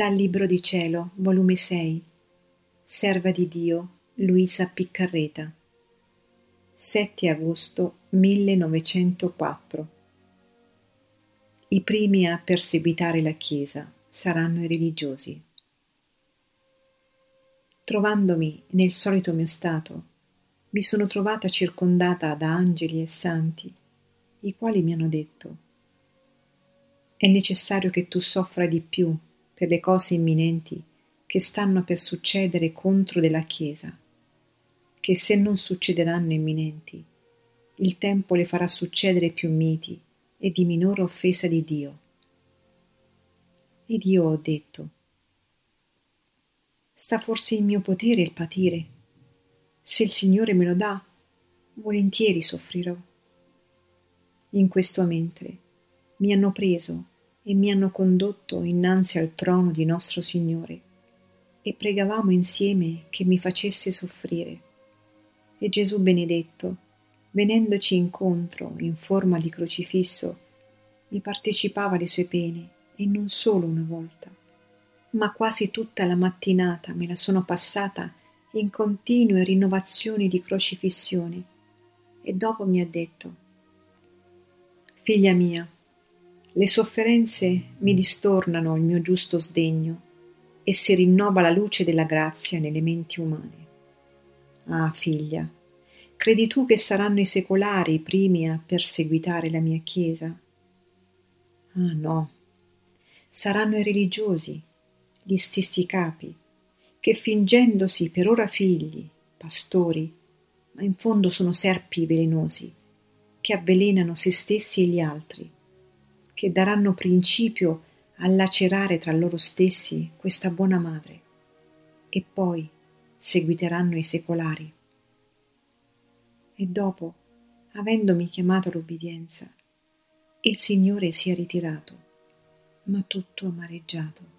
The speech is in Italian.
Dal Libro di Cielo, volume 6, Serva di Dio, Luisa Piccarreta, 7 agosto 1904. I primi a perseguitare la Chiesa saranno i religiosi. Trovandomi nel solito mio stato, mi sono trovata circondata da angeli e santi, i quali mi hanno detto è necessario che tu soffra di più per le cose imminenti che stanno per succedere contro della Chiesa, che se non succederanno imminenti, il tempo le farà succedere più miti e di minore offesa di Dio. Ed io ho detto, sta forse in mio potere il patire? Se il Signore me lo dà, volentieri soffrirò. In questo mentre mi hanno preso e mi hanno condotto innanzi al trono di nostro Signore e pregavamo insieme che mi facesse soffrire. E Gesù benedetto, venendoci incontro in forma di crocifisso, mi partecipava alle sue pene e non solo una volta, ma quasi tutta la mattinata me la sono passata in continue rinnovazioni di crocifissione e dopo mi ha detto Figlia mia, le sofferenze mi distornano il mio giusto sdegno e si rinnova la luce della grazia nelle menti umane. Ah, figlia, credi tu che saranno i secolari i primi a perseguitare la mia Chiesa? Ah, no, saranno i religiosi, gli stessi capi, che fingendosi per ora figli, pastori, ma in fondo sono serpi velenosi, che avvelenano se stessi e gli altri che daranno principio a lacerare tra loro stessi questa buona madre e poi seguiteranno i secolari. E dopo, avendomi chiamato all'obbedienza, il Signore si è ritirato, ma tutto amareggiato.